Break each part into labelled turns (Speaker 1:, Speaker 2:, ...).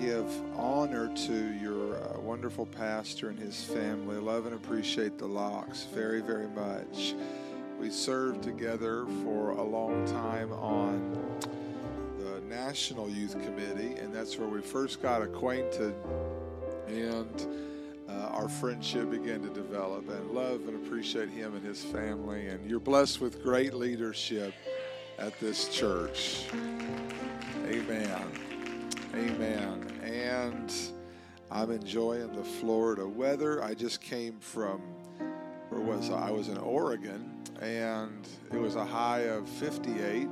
Speaker 1: give honor to your uh, wonderful pastor and his family. Love and appreciate the Locks very, very much. We served together for a long time on the National Youth Committee, and that's where we first got acquainted. And uh, our friendship began to develop, and love and appreciate him and his family. And you're blessed with great leadership at this church. Amen. Amen. And I'm enjoying the Florida weather. I just came from, where was I? I was in Oregon, and it was a high of 58.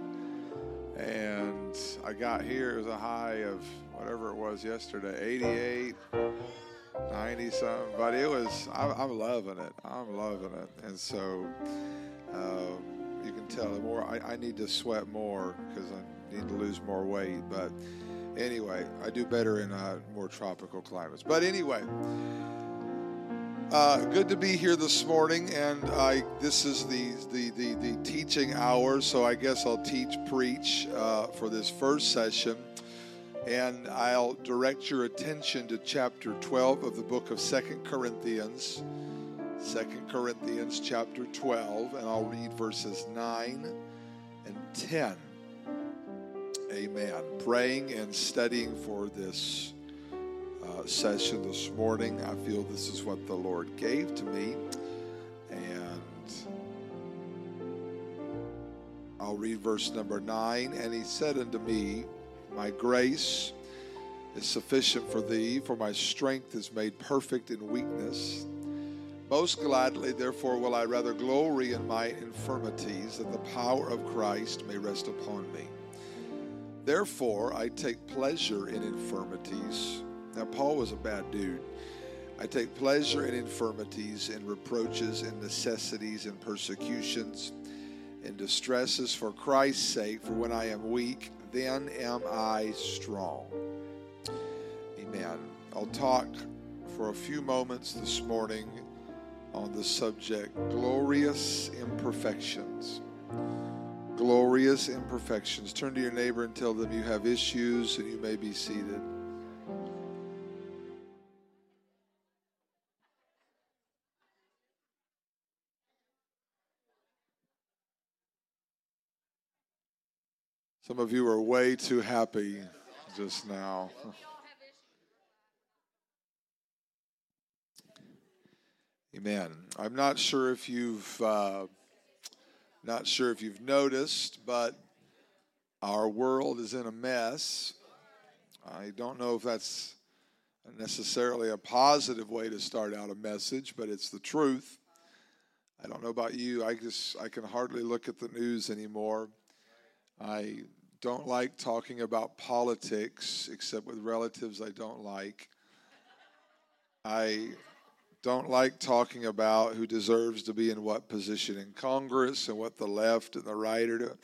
Speaker 1: And I got here, it was a high of whatever it was yesterday, 88, 90 something. But it was, I'm, I'm loving it. I'm loving it. And so um, you can tell the more, I, I need to sweat more because I need to lose more weight. But anyway, I do better in uh, more tropical climates. But anyway, uh, good to be here this morning, and I this is the the the, the teaching hour, so I guess I'll teach preach uh, for this first session, and I'll direct your attention to chapter 12 of the book of Second Corinthians. Second Corinthians chapter 12, and I'll read verses 9 and 10. Amen. Praying and studying for this uh, session this morning. I feel this is what the Lord gave to me. And I'll read verse number 9. And he said unto me, My grace is sufficient for thee, for my strength is made perfect in weakness. Most gladly, therefore, will I rather glory in my infirmities, that the power of Christ may rest upon me. Therefore, I take pleasure in infirmities. Now, Paul was a bad dude. I take pleasure in infirmities, in reproaches, in necessities, in persecutions, in distresses for Christ's sake. For when I am weak, then am I strong. Amen. I'll talk for a few moments this morning on the subject glorious imperfections glorious imperfections. Turn to your neighbor and tell them you have issues and you may be seated. Some of you are way too happy just now. Amen. I'm not sure if you've. Uh, not sure if you've noticed, but our world is in a mess. I don't know if that's necessarily a positive way to start out a message, but it's the truth. I don't know about you. I just I can hardly look at the news anymore. I don't like talking about politics except with relatives I don't like. I don't like talking about who deserves to be in what position in Congress and what the left and the right are doing.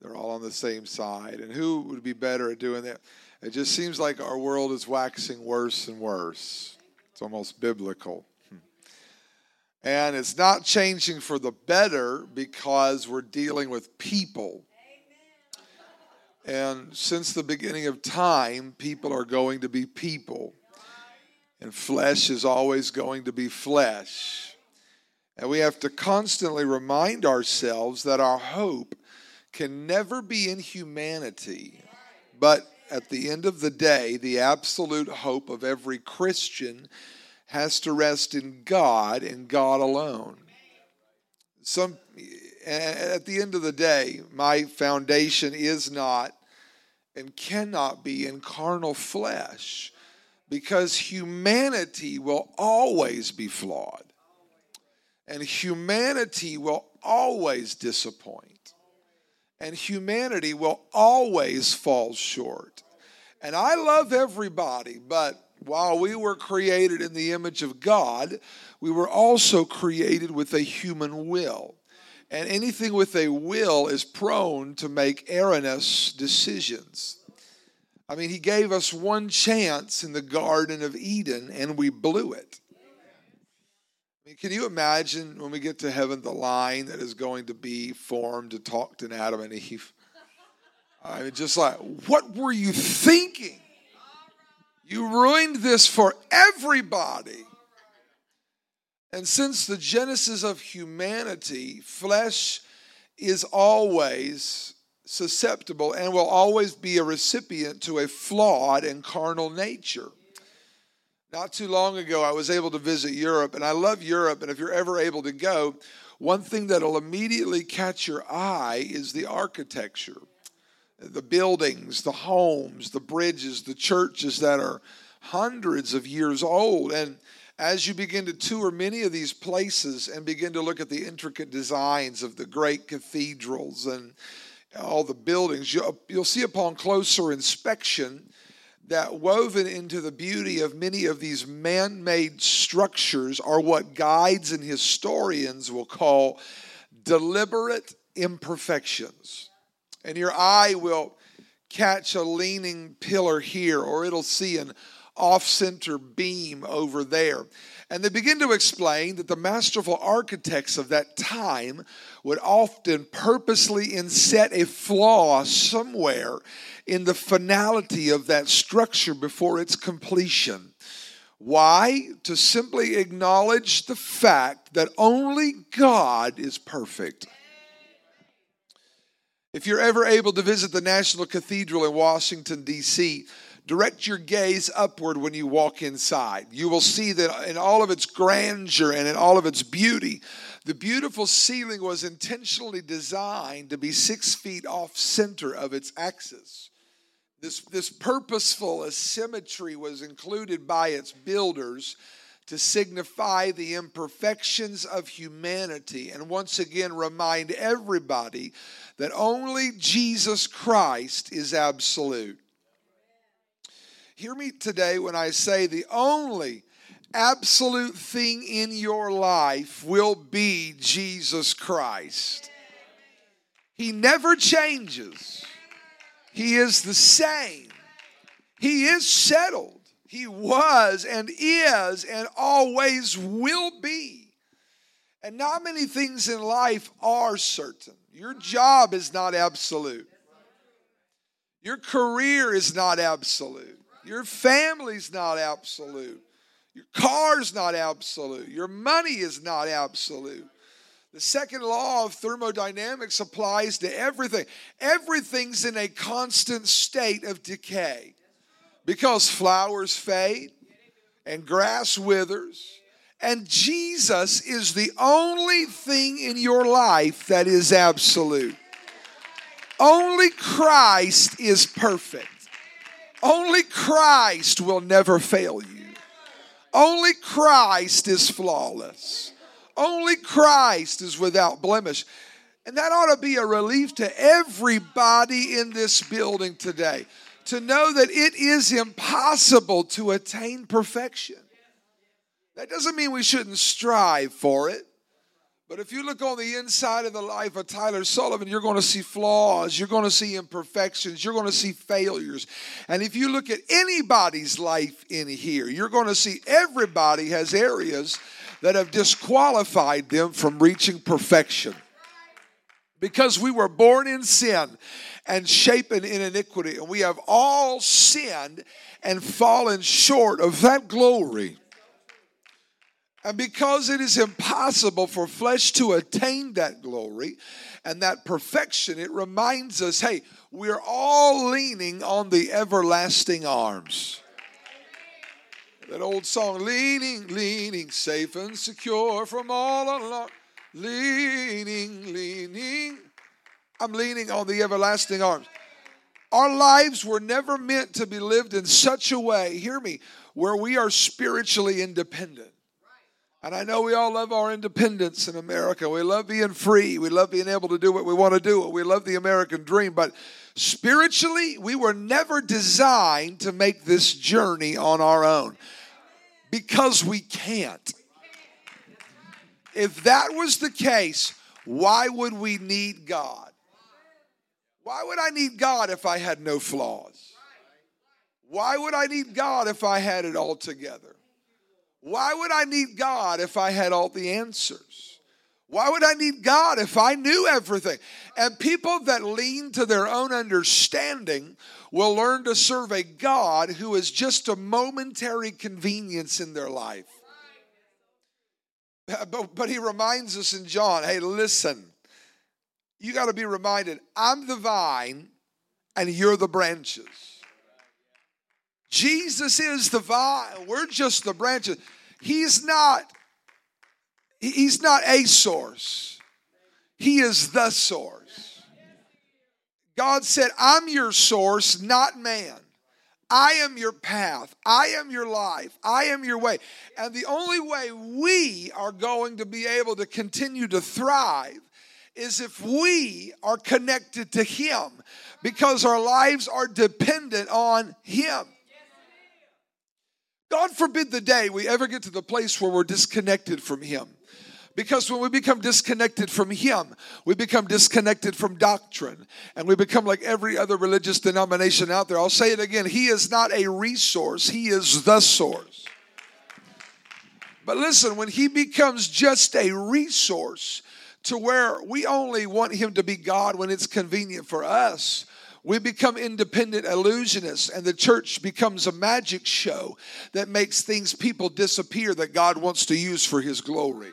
Speaker 1: They're all on the same side. And who would be better at doing that? It just seems like our world is waxing worse and worse. It's almost biblical. Hmm. And it's not changing for the better because we're dealing with people. And since the beginning of time, people are going to be people. And flesh is always going to be flesh. And we have to constantly remind ourselves that our hope can never be in humanity, but at the end of the day, the absolute hope of every Christian has to rest in God and God alone. Some at the end of the day, my foundation is not and cannot be in carnal flesh because humanity will always be flawed and humanity will always disappoint and humanity will always fall short. And I love everybody, but while we were created in the image of God, we were also created with a human will. And anything with a will is prone to make erroneous decisions. I mean, he gave us one chance in the Garden of Eden and we blew it. I mean, can you imagine when we get to heaven the line that is going to be formed to talk to Adam and Eve? I mean, just like, what were you thinking? You ruined this for everybody. And since the genesis of humanity, flesh is always susceptible and will always be a recipient to a flawed and carnal nature. Not too long ago, I was able to visit Europe, and I love Europe. And if you're ever able to go, one thing that'll immediately catch your eye is the architecture, the buildings, the homes, the bridges, the churches that are hundreds of years old. And as you begin to tour many of these places and begin to look at the intricate designs of the great cathedrals and all the buildings, you'll, see upon closer inspection that woven into the beauty of many of these man made structures are what guides and historians will call deliberate imperfections. And your eye will catch a leaning pillar here, or it'll see an off center beam over there. And they begin to explain that the masterful architects of that time would often purposely inset a flaw somewhere in the finality of that structure before its completion. Why? To simply acknowledge the fact that only God is perfect. If you're ever able to visit the National Cathedral in Washington, D.C., direct your gaze upward when you walk inside. You will see that in all of its grandeur and in all of its beauty, the beautiful ceiling was intentionally designed to be six feet off center of its axis. This, this purposeful asymmetry was included by its builders to signify the imperfections of humanity and once again remind everybody that only Jesus Christ is absolute. Hear me today when I say the only absolute thing in your life will be Jesus Christ. He never changes. He is the same. He is settled. He was and is and always will be. And not many things in life are certain. Your job is not absolute. Your career is not absolute. Your family's not absolute. Your car's not absolute. Your money is not absolute. The second law of thermodynamics applies to everything. Everything's in a constant state of decay because flowers fade and grass withers. And Jesus is the only thing in your life that is absolute. Only Christ is perfect. Only Christ will never fail you. Only Christ is flawless. Only Christ is without blemish. And that ought to be a relief to everybody in this building today to know that it is impossible to attain perfection. That doesn't mean we shouldn't strive for it. But if you look on the inside of the life of Tyler Sullivan, you're going to see flaws, you're going to see imperfections, you're going to see failures. And if you look at anybody's life in here, you're going to see everybody has areas that have disqualified them from reaching perfection. Because we were born in sin and shapen in iniquity, and we have all sinned and fallen short of that glory. And because it is impossible for flesh to attain that glory and that perfection, it reminds us hey, we're all leaning on the everlasting arms. That old song, leaning, leaning, safe and secure from all alarm. Leaning, leaning. I'm leaning on the everlasting arms. Our lives were never meant to be lived in such a way, hear me, where we are spiritually independent. And I know we all love our independence in America. We love being free. We love being able to do what we want to do. We love the American dream. But spiritually, we were never designed to make this journey on our own because we can't. If that was the case, why would we need God? Why would I need God if I had no flaws? Why would I need God if I had it all together? Why would I need God if I had all the answers? Why would I need God if I knew everything? And people that lean to their own understanding will learn to serve a God who is just a momentary convenience in their life. Uh, but, but he reminds us in John hey, listen, you got to be reminded I'm the vine and you're the branches. Jesus is the vine, we're just the branches. He's not he's not a source. He is the source. God said, "I'm your source, not man." I am your path. I am your life. I am your way. And the only way we are going to be able to continue to thrive is if we are connected to Him because our lives are dependent on Him. God forbid the day we ever get to the place where we're disconnected from Him. Because when we become disconnected from Him, we become disconnected from doctrine and we become like every other religious denomination out there. I'll say it again He is not a resource, He is the source. But listen, when He becomes just a resource to where we only want Him to be God when it's convenient for us, we become independent illusionists, and the church becomes a magic show that makes things, people disappear that God wants to use for His glory.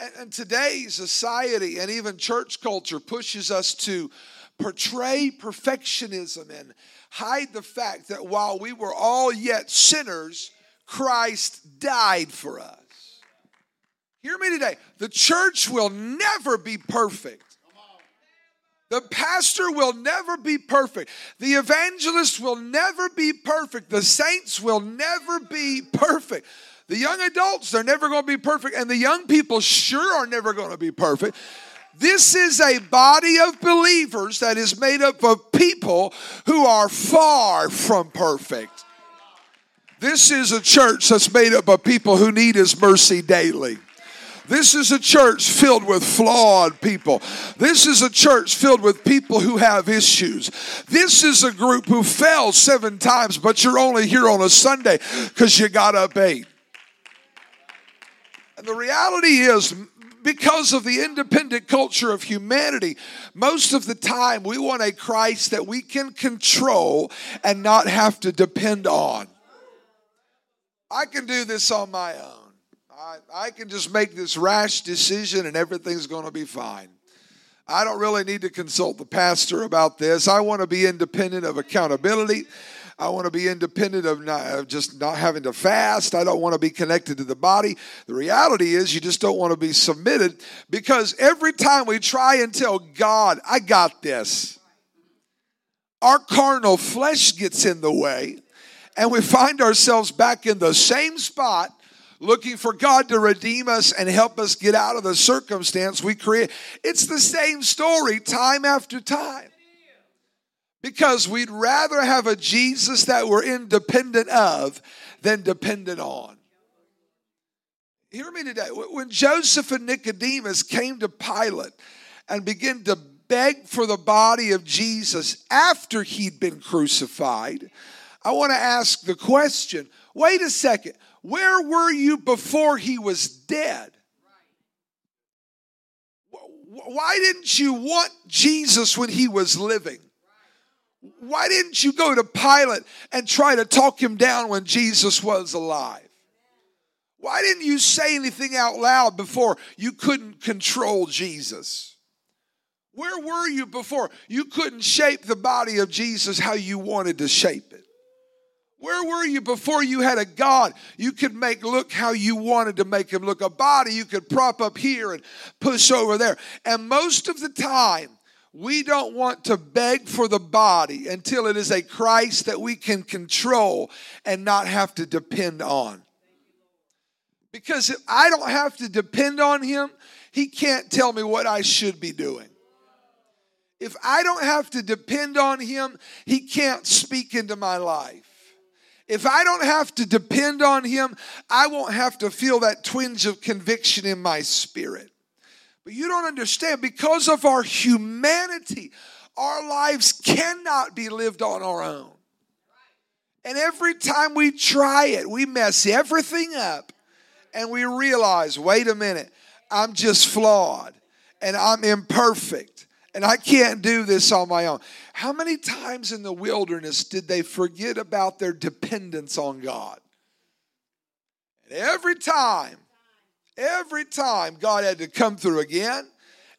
Speaker 1: And, and today's society and even church culture pushes us to portray perfectionism and hide the fact that while we were all yet sinners, Christ died for us. Hear me today. The church will never be perfect. The pastor will never be perfect. The evangelist will never be perfect. The saints will never be perfect. The young adults, they're never going to be perfect. And the young people sure are never going to be perfect. This is a body of believers that is made up of people who are far from perfect. This is a church that's made up of people who need His mercy daily. This is a church filled with flawed people. This is a church filled with people who have issues. This is a group who fell seven times, but you're only here on a Sunday because you got up eight. And the reality is, because of the independent culture of humanity, most of the time we want a Christ that we can control and not have to depend on. I can do this on my own. I, I can just make this rash decision and everything's going to be fine. I don't really need to consult the pastor about this. I want to be independent of accountability. I want to be independent of, not, of just not having to fast. I don't want to be connected to the body. The reality is, you just don't want to be submitted because every time we try and tell God, I got this, our carnal flesh gets in the way and we find ourselves back in the same spot looking for God to redeem us and help us get out of the circumstance we create. It's the same story time after time because we'd rather have a Jesus that we're independent of than dependent on. Hear me today. When Joseph and Nicodemus came to Pilate and began to beg for the body of Jesus after he'd been crucified, I want to ask the question wait a second, where were you before he was dead? Why didn't you want Jesus when he was living? Why didn't you go to Pilate and try to talk him down when Jesus was alive? Why didn't you say anything out loud before you couldn't control Jesus? Where were you before you couldn't shape the body of Jesus how you wanted to shape it? Where were you before you had a God you could make look how you wanted to make him look? A body you could prop up here and push over there. And most of the time, we don't want to beg for the body until it is a Christ that we can control and not have to depend on. Because if I don't have to depend on Him, He can't tell me what I should be doing. If I don't have to depend on Him, He can't speak into my life. If I don't have to depend on Him, I won't have to feel that twinge of conviction in my spirit. But you don't understand because of our humanity, our lives cannot be lived on our own. And every time we try it, we mess everything up and we realize wait a minute, I'm just flawed and I'm imperfect and I can't do this on my own. How many times in the wilderness did they forget about their dependence on God? And every time, every time, God had to come through again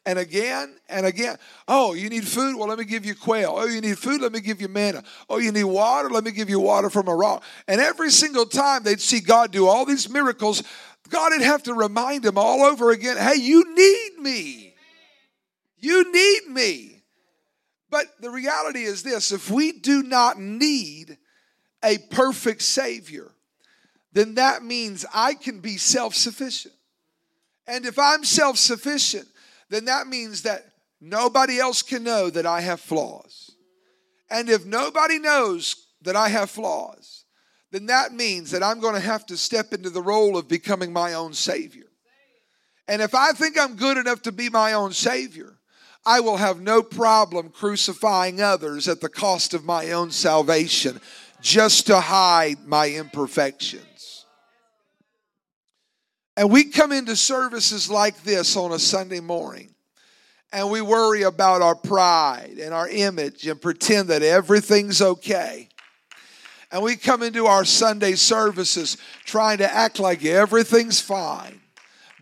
Speaker 1: and again and again. Oh, you need food? Well, let me give you quail. Oh, you need food? Let me give you manna. Oh, you need water? Let me give you water from a rock. And every single time they'd see God do all these miracles, God would have to remind them all over again hey, you need me. You need me. But the reality is this if we do not need a perfect Savior, then that means I can be self sufficient. And if I'm self sufficient, then that means that nobody else can know that I have flaws. And if nobody knows that I have flaws, then that means that I'm going to have to step into the role of becoming my own Savior. And if I think I'm good enough to be my own Savior, I will have no problem crucifying others at the cost of my own salvation just to hide my imperfections. And we come into services like this on a Sunday morning and we worry about our pride and our image and pretend that everything's okay. And we come into our Sunday services trying to act like everything's fine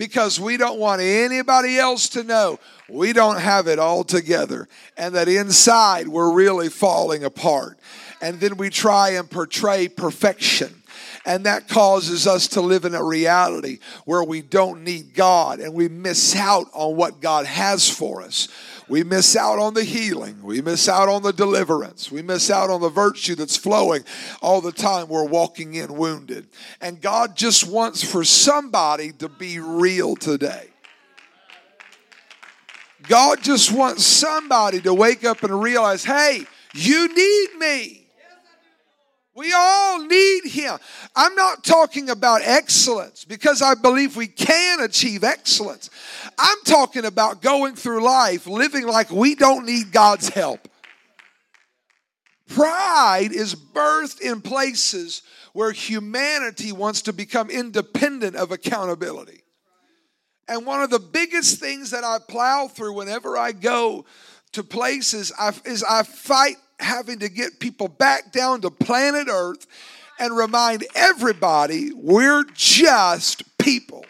Speaker 1: because we don't want anybody else to know we don't have it all together and that inside we're really falling apart. And then we try and portray perfection. And that causes us to live in a reality where we don't need God and we miss out on what God has for us. We miss out on the healing. We miss out on the deliverance. We miss out on the virtue that's flowing all the time we're walking in wounded. And God just wants for somebody to be real today. God just wants somebody to wake up and realize hey, you need me. We all need Him. I'm not talking about excellence because I believe we can achieve excellence. I'm talking about going through life living like we don't need God's help. Pride is birthed in places where humanity wants to become independent of accountability. And one of the biggest things that I plow through whenever I go to places I, is I fight having to get people back down to planet Earth and remind everybody we're just people.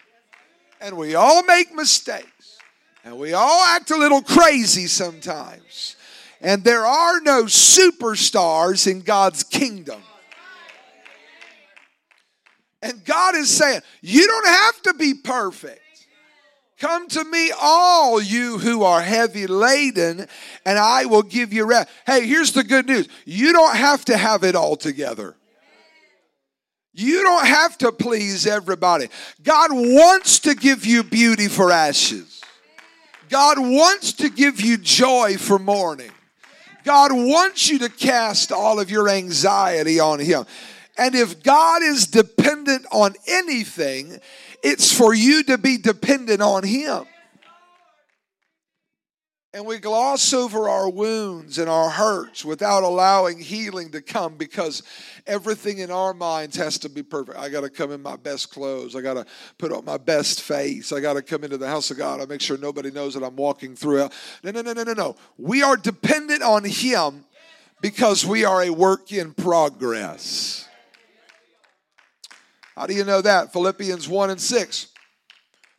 Speaker 1: And we all make mistakes. And we all act a little crazy sometimes. And there are no superstars in God's kingdom. And God is saying, you don't have to be perfect. Come to me, all you who are heavy laden, and I will give you rest. Hey, here's the good news you don't have to have it all together. You don't have to please everybody. God wants to give you beauty for ashes. God wants to give you joy for mourning. God wants you to cast all of your anxiety on Him. And if God is dependent on anything, it's for you to be dependent on Him. And we gloss over our wounds and our hurts without allowing healing to come because everything in our minds has to be perfect. I got to come in my best clothes. I got to put on my best face. I got to come into the house of God. I make sure nobody knows that I'm walking through. No, no, no, no, no, no. We are dependent on Him because we are a work in progress. How do you know that? Philippians 1 and 6.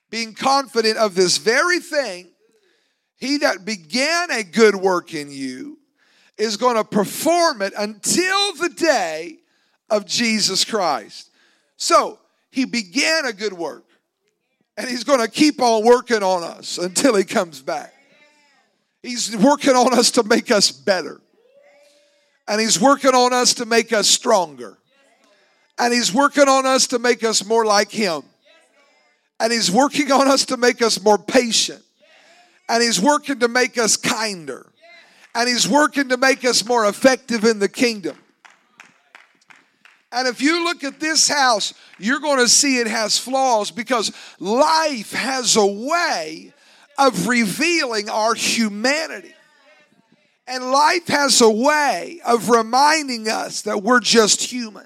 Speaker 1: Being confident of this very thing, he that began a good work in you is going to perform it until the day of Jesus Christ. So, he began a good work, and he's going to keep on working on us until he comes back. He's working on us to make us better, and he's working on us to make us stronger. And He's working on us to make us more like Him. And He's working on us to make us more patient. And He's working to make us kinder. And He's working to make us more effective in the kingdom. And if you look at this house, you're going to see it has flaws because life has a way of revealing our humanity. And life has a way of reminding us that we're just human.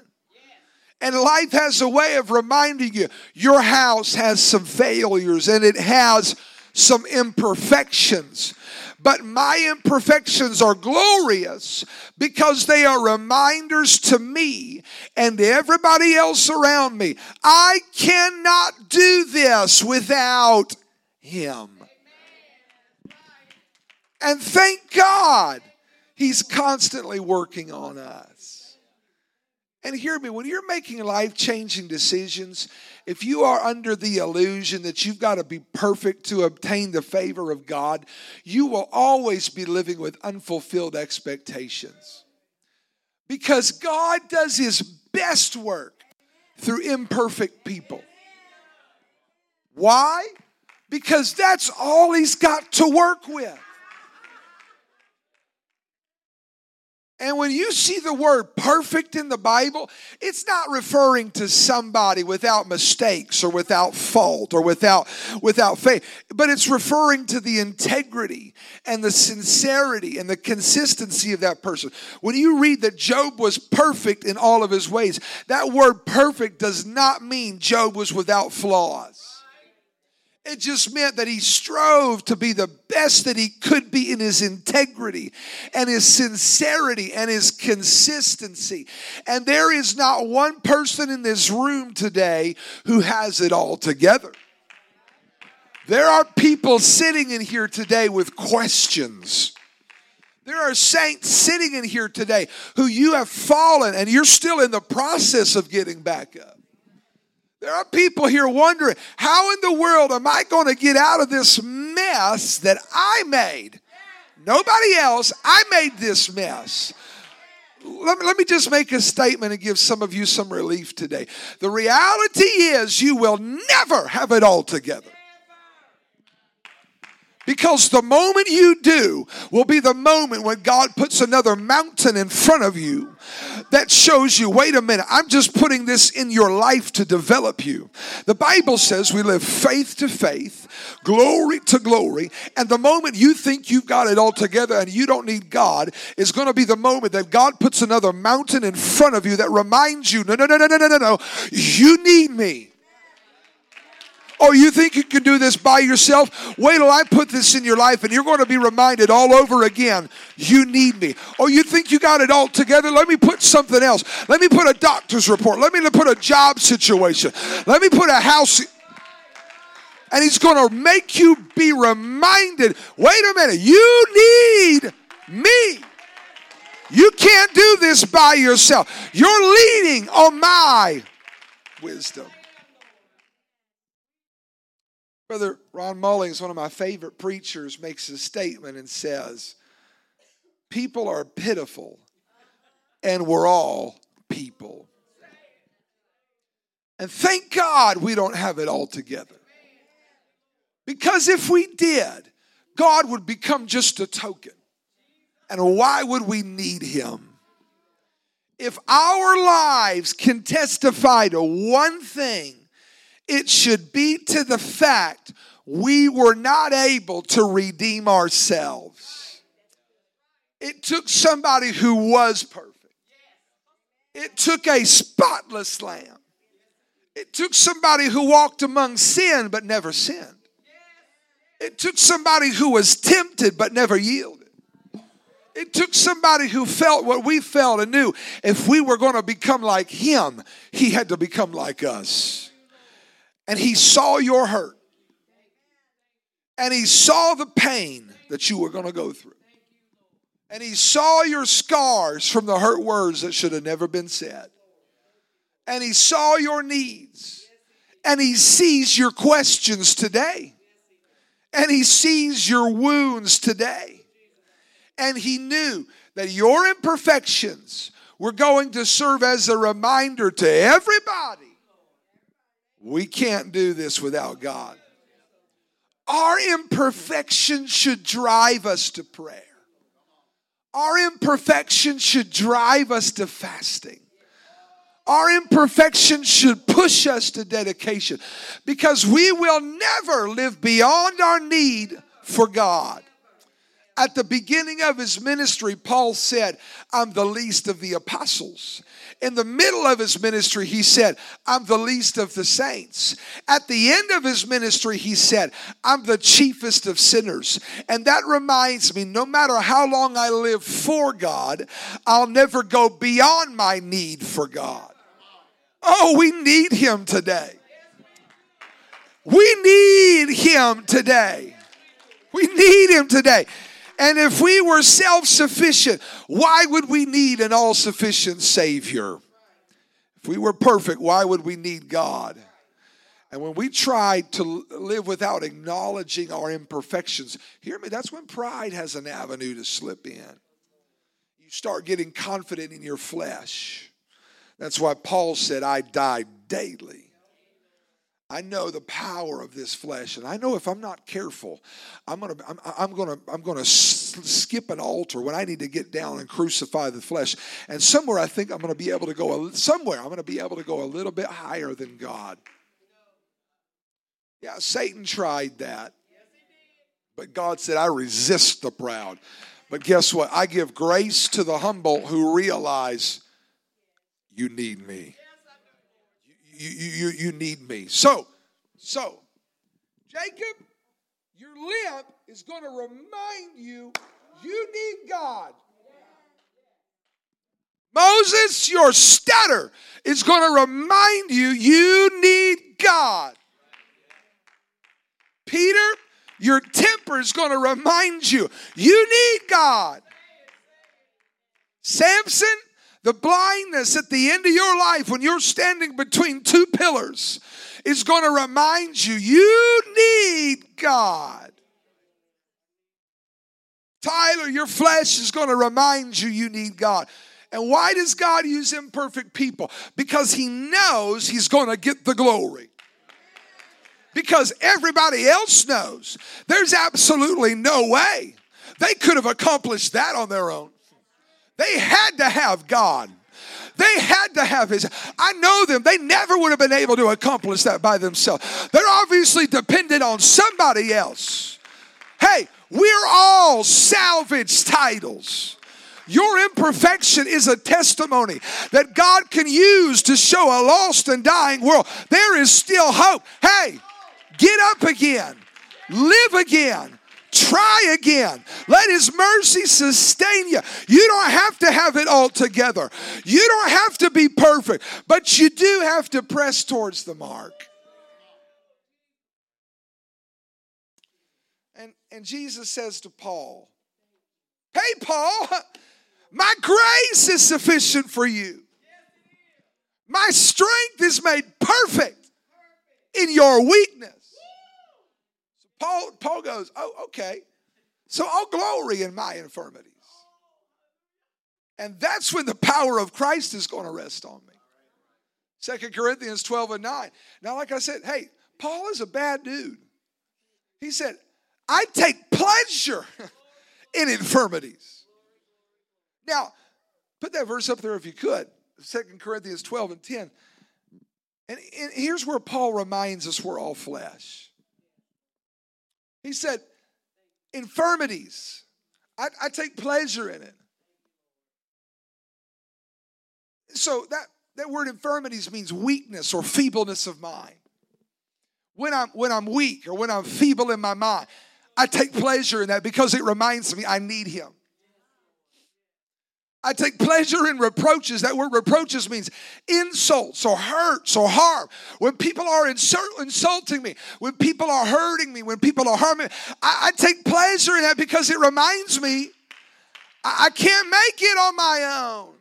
Speaker 1: And life has a way of reminding you your house has some failures and it has some imperfections. But my imperfections are glorious because they are reminders to me and to everybody else around me. I cannot do this without Him. And thank God, He's constantly working on us. And hear me, when you're making life changing decisions, if you are under the illusion that you've got to be perfect to obtain the favor of God, you will always be living with unfulfilled expectations. Because God does His best work through imperfect people. Why? Because that's all He's got to work with. And when you see the word perfect in the Bible, it's not referring to somebody without mistakes or without fault or without, without faith, but it's referring to the integrity and the sincerity and the consistency of that person. When you read that Job was perfect in all of his ways, that word perfect does not mean Job was without flaws. It just meant that he strove to be the best that he could be in his integrity and his sincerity and his consistency. And there is not one person in this room today who has it all together. There are people sitting in here today with questions. There are saints sitting in here today who you have fallen and you're still in the process of getting back up. There are people here wondering, how in the world am I going to get out of this mess that I made? Nobody else. I made this mess. Let me, let me just make a statement and give some of you some relief today. The reality is, you will never have it all together. Because the moment you do will be the moment when God puts another mountain in front of you that shows you wait a minute, I'm just putting this in your life to develop you. The Bible says we live faith to faith, glory to glory, and the moment you think you've got it all together and you don't need God is going to be the moment that God puts another mountain in front of you that reminds you no, no, no, no, no, no, no, you need me. Oh, you think you can do this by yourself? Wait till I put this in your life and you're going to be reminded all over again, you need me. Oh, you think you got it all together? Let me put something else. Let me put a doctor's report. Let me put a job situation. Let me put a house. And he's going to make you be reminded wait a minute, you need me. You can't do this by yourself. You're leaning on my wisdom. Brother Ron Mullings, one of my favorite preachers, makes a statement and says, People are pitiful, and we're all people. And thank God we don't have it all together. Because if we did, God would become just a token. And why would we need Him? If our lives can testify to one thing, it should be to the fact we were not able to redeem ourselves. It took somebody who was perfect. It took a spotless lamb. It took somebody who walked among sin but never sinned. It took somebody who was tempted but never yielded. It took somebody who felt what we felt and knew if we were going to become like him, he had to become like us and he saw your hurt and he saw the pain that you were going to go through. And he saw your scars from the hurt words that should have never been said. And he saw your needs. And he sees your questions today. And he sees your wounds today. And he knew that your imperfections were going to serve as a reminder to everybody we can't do this without God. Our imperfection should drive us to prayer. Our imperfection should drive us to fasting. Our imperfection should push us to dedication because we will never live beyond our need for God. At the beginning of his ministry, Paul said, I'm the least of the apostles. In the middle of his ministry, he said, I'm the least of the saints. At the end of his ministry, he said, I'm the chiefest of sinners. And that reminds me no matter how long I live for God, I'll never go beyond my need for God. Oh, we need him today. We need him today. We need him today. And if we were self sufficient, why would we need an all sufficient Savior? If we were perfect, why would we need God? And when we try to live without acknowledging our imperfections, hear me, that's when pride has an avenue to slip in. You start getting confident in your flesh. That's why Paul said, I die daily. I know the power of this flesh, and I know if I'm not careful, I'm gonna, I'm, I'm gonna, I'm gonna skip an altar when I need to get down and crucify the flesh. And somewhere I think I'm gonna be able to go. Somewhere I'm gonna be able to go a little bit higher than God. Yeah, Satan tried that, but God said, "I resist the proud." But guess what? I give grace to the humble who realize you need me you, you, you need me. So, so, Jacob, your limp is going to remind you you need God. Moses, your stutter is going to remind you you need God. Peter, your temper is going to remind you you need God. Samson, the blindness at the end of your life when you're standing between two pillars is going to remind you you need God. Tyler, your flesh is going to remind you you need God. And why does God use imperfect people? Because He knows He's going to get the glory. Because everybody else knows there's absolutely no way they could have accomplished that on their own. They had to have God. They had to have his. I know them. They never would have been able to accomplish that by themselves. They're obviously dependent on somebody else. Hey, we're all salvage titles. Your imperfection is a testimony that God can use to show a lost and dying world there is still hope. Hey, get up again, live again, Try again. Let His mercy sustain you. You don't have to have it all together. You don't have to be perfect, but you do have to press towards the mark. And, and Jesus says to Paul, Hey, Paul, my grace is sufficient for you. My strength is made perfect in your weakness. Paul, Paul goes, Oh, okay. So I'll glory in my infirmities. And that's when the power of Christ is going to rest on me. Second Corinthians 12 and 9. Now, like I said, hey, Paul is a bad dude. He said, I take pleasure in infirmities. Now, put that verse up there if you could. Second Corinthians 12 and 10. And, and here's where Paul reminds us we're all flesh. He said, infirmities. I, I take pleasure in it. So that, that word infirmities means weakness or feebleness of mind. When I'm when I'm weak or when I'm feeble in my mind, I take pleasure in that because it reminds me I need him. I take pleasure in reproaches. That word reproaches means insults or hurts or harm. When people are insulting me, when people are hurting me, when people are harming me, I, I take pleasure in that because it reminds me I, I can't make it on my own.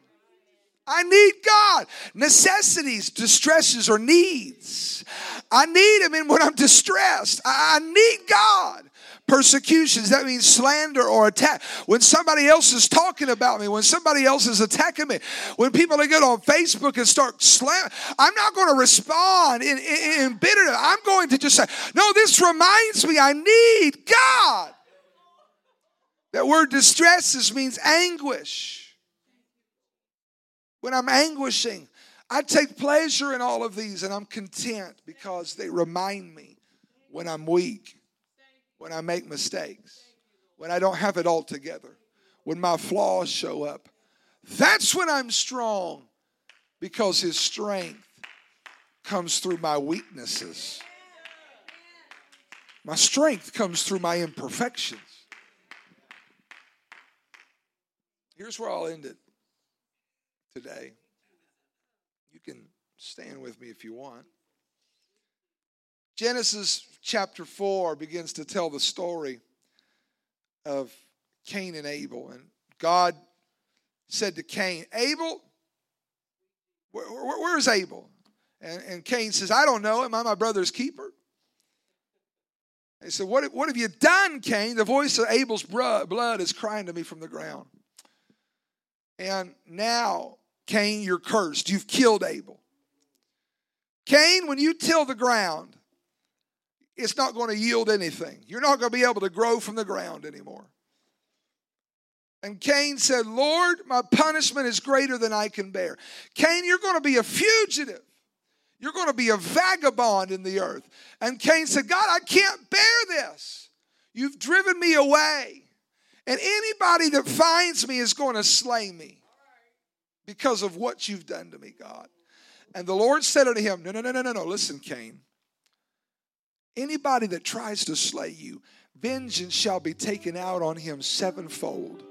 Speaker 1: I need God. Necessities, distresses, or needs. I need Him in when I'm distressed. I, I need God persecutions that means slander or attack? When somebody else is talking about me when somebody else is attacking me when people are on facebook and start slamming i'm not going to respond in, in, in bitterness. I'm going to just say no this reminds me i need god. That word distresses means anguish. When i'm anguishing i take pleasure in all of these and i'm content because they remind me when i'm weak when I make mistakes, when I don't have it all together, when my flaws show up. That's when I'm strong because His strength comes through my weaknesses. My strength comes through my imperfections. Here's where I'll end it today. You can stand with me if you want. Genesis chapter 4 begins to tell the story of Cain and Abel. And God said to Cain, Abel, where, where, where's Abel? And, and Cain says, I don't know. Am I my brother's keeper? He said, what, what have you done, Cain? The voice of Abel's blood is crying to me from the ground. And now, Cain, you're cursed. You've killed Abel. Cain, when you till the ground, it's not going to yield anything. You're not going to be able to grow from the ground anymore. And Cain said, Lord, my punishment is greater than I can bear. Cain, you're going to be a fugitive. You're going to be a vagabond in the earth. And Cain said, God, I can't bear this. You've driven me away. And anybody that finds me is going to slay me because of what you've done to me, God. And the Lord said unto him, No, no, no, no, no, no. Listen, Cain. Anybody that tries to slay you, vengeance shall be taken out on him sevenfold.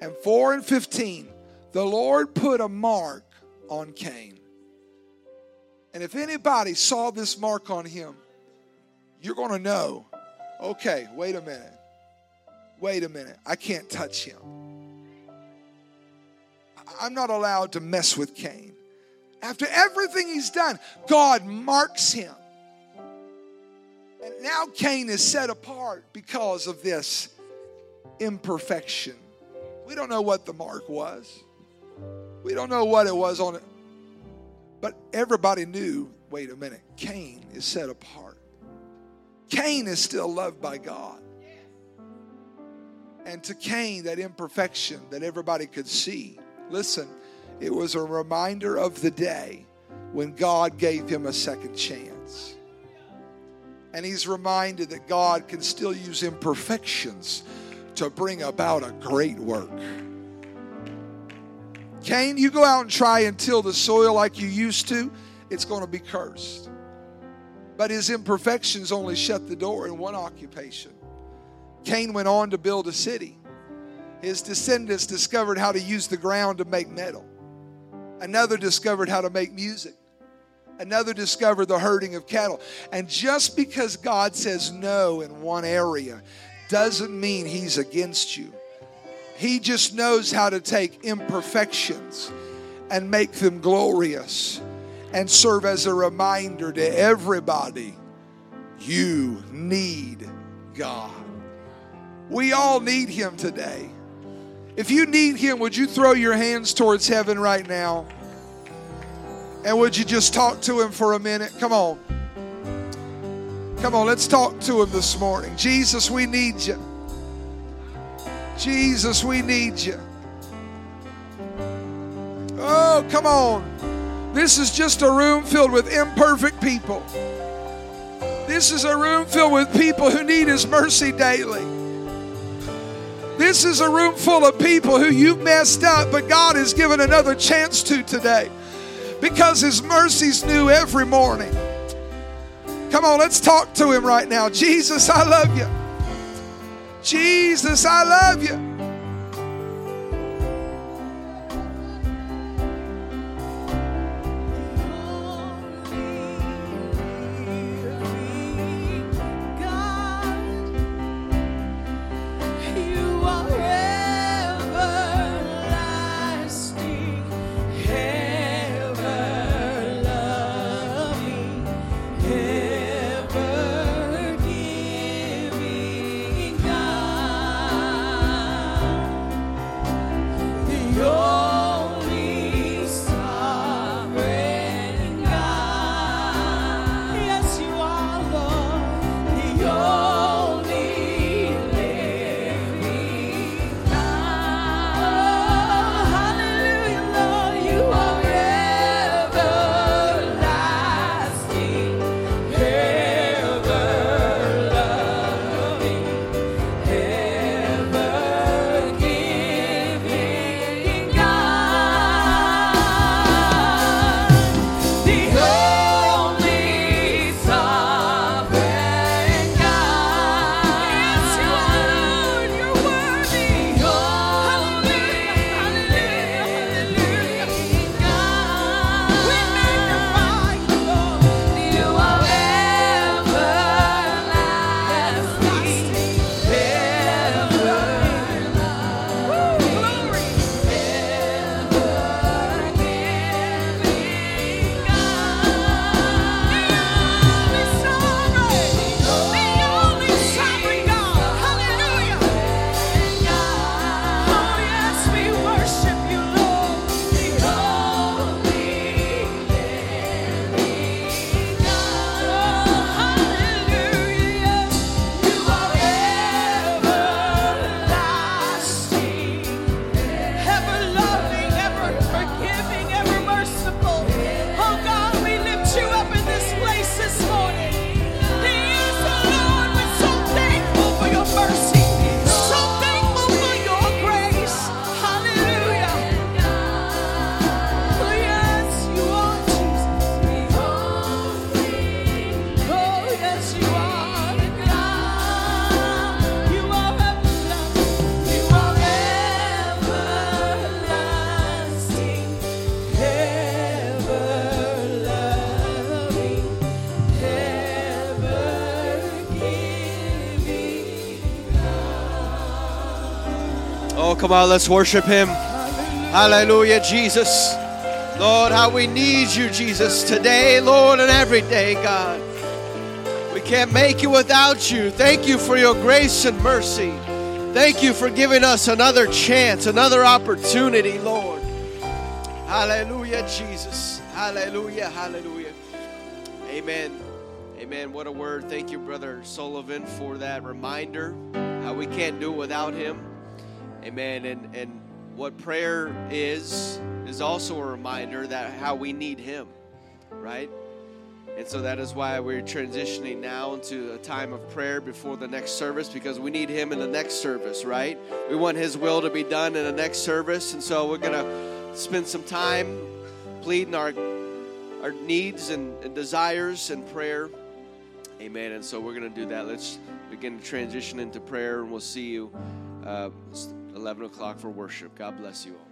Speaker 1: And 4 and 15, the Lord put a mark on Cain. And if anybody saw this mark on him, you're going to know okay, wait a minute. Wait a minute. I can't touch him. I'm not allowed to mess with Cain. After everything he's done, God marks him. And now Cain is set apart because of this imperfection. We don't know what the mark was. We don't know what it was on it. But everybody knew wait a minute, Cain is set apart. Cain is still loved by God. And to Cain, that imperfection that everybody could see, listen, it was a reminder of the day when God gave him a second chance. And he's reminded that God can still use imperfections to bring about a great work. Cain, you go out and try and till the soil like you used to, it's going to be cursed. But his imperfections only shut the door in one occupation. Cain went on to build a city. His descendants discovered how to use the ground to make metal. Another discovered how to make music. Another discovered the herding of cattle. And just because God says no in one area doesn't mean He's against you. He just knows how to take imperfections and make them glorious and serve as a reminder to everybody you need God. We all need Him today. If you need Him, would you throw your hands towards heaven right now? And would you just talk to Him for a minute? Come on. Come on, let's talk to Him this morning. Jesus, we need you. Jesus, we need you. Oh, come on. This is just a room filled with imperfect people. This is a room filled with people who need His mercy daily. This is a room full of people who you messed up, but God has given another chance to today because His mercy's new every morning. Come on, let's talk to Him right now. Jesus, I love you. Jesus, I love you.
Speaker 2: Oh, come on, let's worship Him. Hallelujah, Jesus. Lord, how we need you, Jesus, today, Lord, and every day, God. We can't make it without you. Thank you for your grace and mercy. Thank you for giving us another chance, another opportunity, Lord. Hallelujah, Jesus. Hallelujah, hallelujah. Amen. Amen. What a word. Thank you, Brother Sullivan, for that reminder how we can't do it without him. Amen. And and what prayer is is also a reminder that how we need him, right? And so that is why we're transitioning now into a time of prayer before the next service because we need him in the next service, right? We want his will to be done in the next service. And so we're going to spend some time pleading our our needs and, and desires and prayer. Amen. And so we're going to do that. Let's begin to transition into prayer and we'll see you uh, 11 o'clock for worship. God bless you all.